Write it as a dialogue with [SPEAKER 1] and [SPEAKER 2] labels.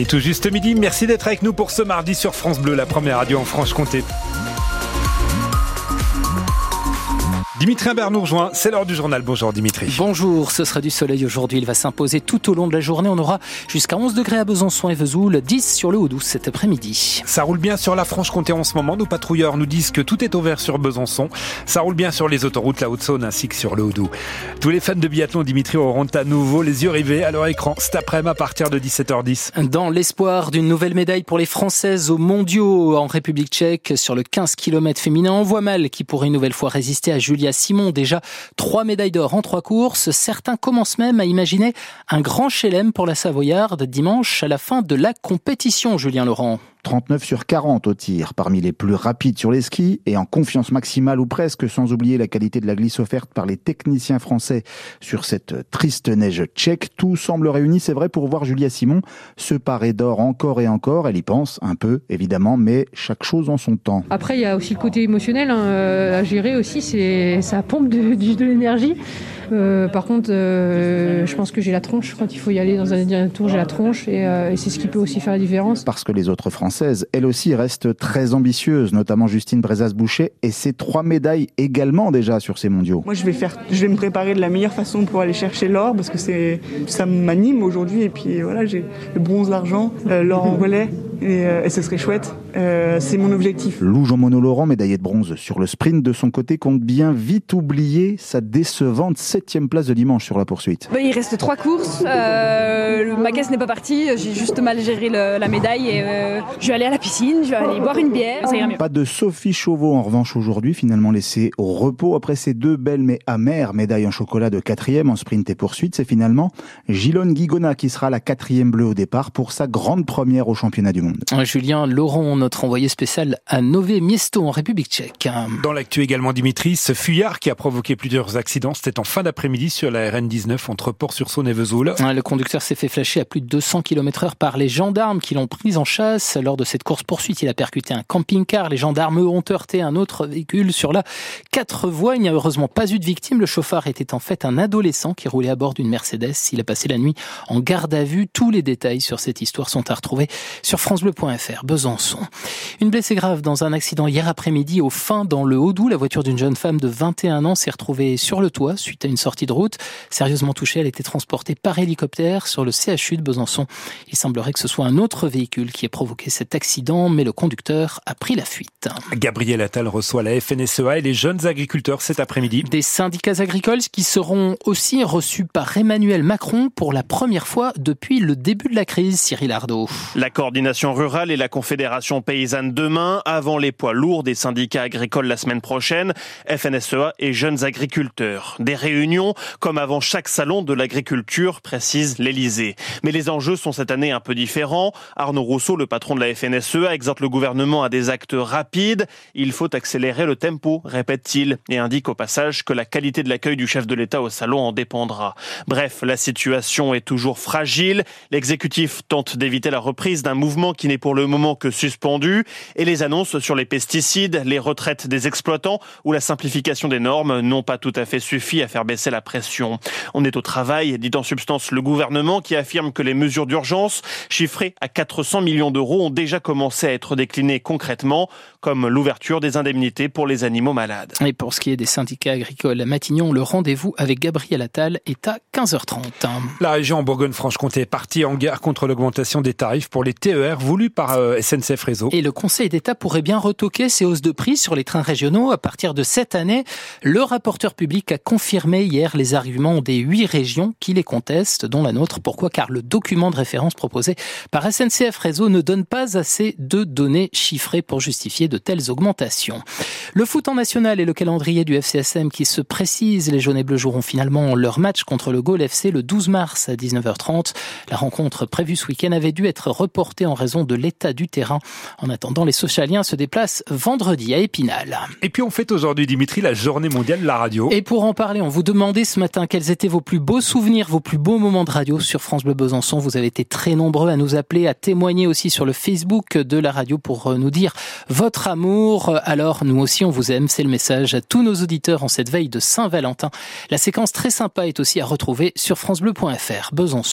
[SPEAKER 1] Et tout juste midi, merci d'être avec nous pour ce mardi sur France Bleu, la première radio en Franche-Comté. Dimitri Imbert nous rejoint, c'est l'heure du journal. Bonjour Dimitri.
[SPEAKER 2] Bonjour, ce sera du soleil aujourd'hui. Il va s'imposer tout au long de la journée. On aura jusqu'à 11 degrés à Besançon et Vesoul, 10 sur le Haut-Doubs cet après-midi.
[SPEAKER 1] Ça roule bien sur la Franche-Comté en ce moment. Nos patrouilleurs nous disent que tout est ouvert sur Besançon. Ça roule bien sur les autoroutes, la Haute-Saône ainsi que sur le Haut-Doubs. Tous les fans de biathlon, Dimitri, auront à nouveau les yeux rivés à leur écran cet après-midi à partir de 17h10.
[SPEAKER 2] Dans l'espoir d'une nouvelle médaille pour les Françaises aux mondiaux en République tchèque sur le 15 km féminin, on voit mal qui pourrait une nouvelle fois résister à Julia Simon. Déjà trois médailles d'or en trois courses. Certains commencent même à imaginer un grand chelem pour la Savoyarde dimanche à la fin de la compétition, Julien Laurent.
[SPEAKER 3] 39 sur 40 au tir, parmi les plus rapides sur les skis et en confiance maximale ou presque, sans oublier la qualité de la glisse offerte par les techniciens français sur cette triste neige tchèque. Tout semble réuni, c'est vrai, pour voir Julia Simon se parer d'or encore et encore. Elle y pense un peu, évidemment, mais chaque chose en son temps.
[SPEAKER 4] Après, il y a aussi le côté émotionnel hein, euh, à gérer aussi, c'est ça pompe de, de l'énergie. Euh, par contre, euh, je pense que j'ai la tronche. Quand il faut y aller dans un dernier tour, j'ai la tronche et, euh, et c'est ce qui peut aussi faire la différence.
[SPEAKER 3] Parce que les autres Françaises, elles aussi, restent très ambitieuses, notamment Justine Brezas-Boucher et ses trois médailles également déjà sur ces mondiaux.
[SPEAKER 5] Moi, je vais faire, je vais me préparer de la meilleure façon pour aller chercher l'or parce que c'est, ça m'anime aujourd'hui. Et puis voilà, j'ai le bronze, l'argent, euh, l'or en relais et, euh, et ce serait chouette. Euh, c'est mon objectif.
[SPEAKER 3] Lou Jean-Mono Laurent, médaillé de bronze sur le sprint, de son côté, compte bien vite oublier sa décevante septième place de dimanche sur la poursuite.
[SPEAKER 6] Bah, il reste trois courses. Euh, ma caisse n'est pas partie. J'ai juste mal géré le, la médaille et euh, je vais aller à la piscine, je vais aller boire une bière. Ça ira mieux.
[SPEAKER 3] Pas de Sophie Chauveau en revanche aujourd'hui, finalement laissée au repos après ses deux belles mais amères médailles en chocolat de quatrième en sprint et poursuite. C'est finalement Gilone Guigona qui sera la quatrième bleue au départ pour sa grande première au championnat du monde.
[SPEAKER 2] Julien Laurent, notre envoyé spécial à Nové Miesto en République tchèque.
[SPEAKER 1] Dans l'actu également, Dimitri, ce fuyard qui a provoqué plusieurs accidents, c'était en fin d'après-midi sur la RN19 entre Port-sur-Saône et Vesoul.
[SPEAKER 2] Le conducteur s'est fait flasher à plus de 200 km heure par les gendarmes qui l'ont pris en chasse. Lors de cette course-poursuite, il a percuté un camping-car. Les gendarmes eux, ont heurté un autre véhicule sur la quatre voies. Il n'y a heureusement pas eu de victime. Le chauffeur était en fait un adolescent qui roulait à bord d'une Mercedes. Il a passé la nuit en garde à vue. Tous les détails sur cette histoire sont à retrouver sur francebleu.fr. Besançon. Une blessée grave dans un accident hier après-midi au fin dans le Haut-Doubs. La voiture d'une jeune femme de 21 ans s'est retrouvée sur le toit suite à une sortie de route. Sérieusement touchée, elle a été transportée par hélicoptère sur le CHU de Besançon. Il semblerait que ce soit un autre véhicule qui ait provoqué cet accident, mais le conducteur a pris la fuite.
[SPEAKER 1] Gabriel Attal reçoit la FNSEA et les jeunes agriculteurs cet après-midi.
[SPEAKER 2] Des syndicats agricoles qui seront aussi reçus par Emmanuel Macron pour la première fois depuis le début de la crise, Cyril Ardo.
[SPEAKER 7] La coordination rurale et la confédération paysanne demain, avant les poids lourds des syndicats agricoles la semaine prochaine, FNSEA et jeunes agriculteurs. Des réunions comme avant chaque salon de l'agriculture, précise l'Elysée. Mais les enjeux sont cette année un peu différents. Arnaud Rousseau, le patron de la FNSEA, exhorte le gouvernement à des actes rapides. Il faut accélérer le tempo, répète-t-il, et indique au passage que la qualité de l'accueil du chef de l'État au salon en dépendra. Bref, la situation est toujours fragile. L'exécutif tente d'éviter la reprise d'un mouvement qui n'est pour le moment que suspendu. Et les annonces sur les pesticides, les retraites des exploitants ou la simplification des normes n'ont pas tout à fait suffi à faire baisser la pression. On est au travail, dit en substance le gouvernement qui affirme que les mesures d'urgence, chiffrées à 400 millions d'euros, ont déjà commencé à être déclinées concrètement, comme l'ouverture des indemnités pour les animaux malades.
[SPEAKER 2] Et pour ce qui est des syndicats agricoles à Matignon, le rendez-vous avec Gabriel Attal est à 15h30.
[SPEAKER 1] La région Bourgogne-Franche-Comté est partie en guerre contre l'augmentation des tarifs pour les TER voulus par euh, SNCF
[SPEAKER 2] Et le Conseil d'État pourrait bien retoquer ces hausses de prix sur les trains régionaux à partir de cette année. Le rapporteur public a confirmé hier les arguments des huit régions qui les contestent, dont la nôtre. Pourquoi? Car le document de référence proposé par SNCF Réseau ne donne pas assez de données chiffrées pour justifier de telles augmentations. Le foot en national et le calendrier du FCSM qui se précise. Les jaunes et bleus joueront finalement leur match contre le Gaulle FC le 12 mars à 19h30. La rencontre prévue ce week-end avait dû être reportée en raison de l'état du terrain. En attendant, les socialiens se déplacent vendredi à Épinal.
[SPEAKER 1] Et puis on fête aujourd'hui, Dimitri, la journée mondiale de la radio.
[SPEAKER 2] Et pour en parler, on vous demandait ce matin quels étaient vos plus beaux souvenirs, vos plus beaux moments de radio sur France Bleu Besançon. Vous avez été très nombreux à nous appeler, à témoigner aussi sur le Facebook de la radio pour nous dire votre amour. Alors nous aussi on vous aime, c'est le message à tous nos auditeurs en cette veille de Saint-Valentin. La séquence très sympa est aussi à retrouver sur francebleu.fr. Besançon.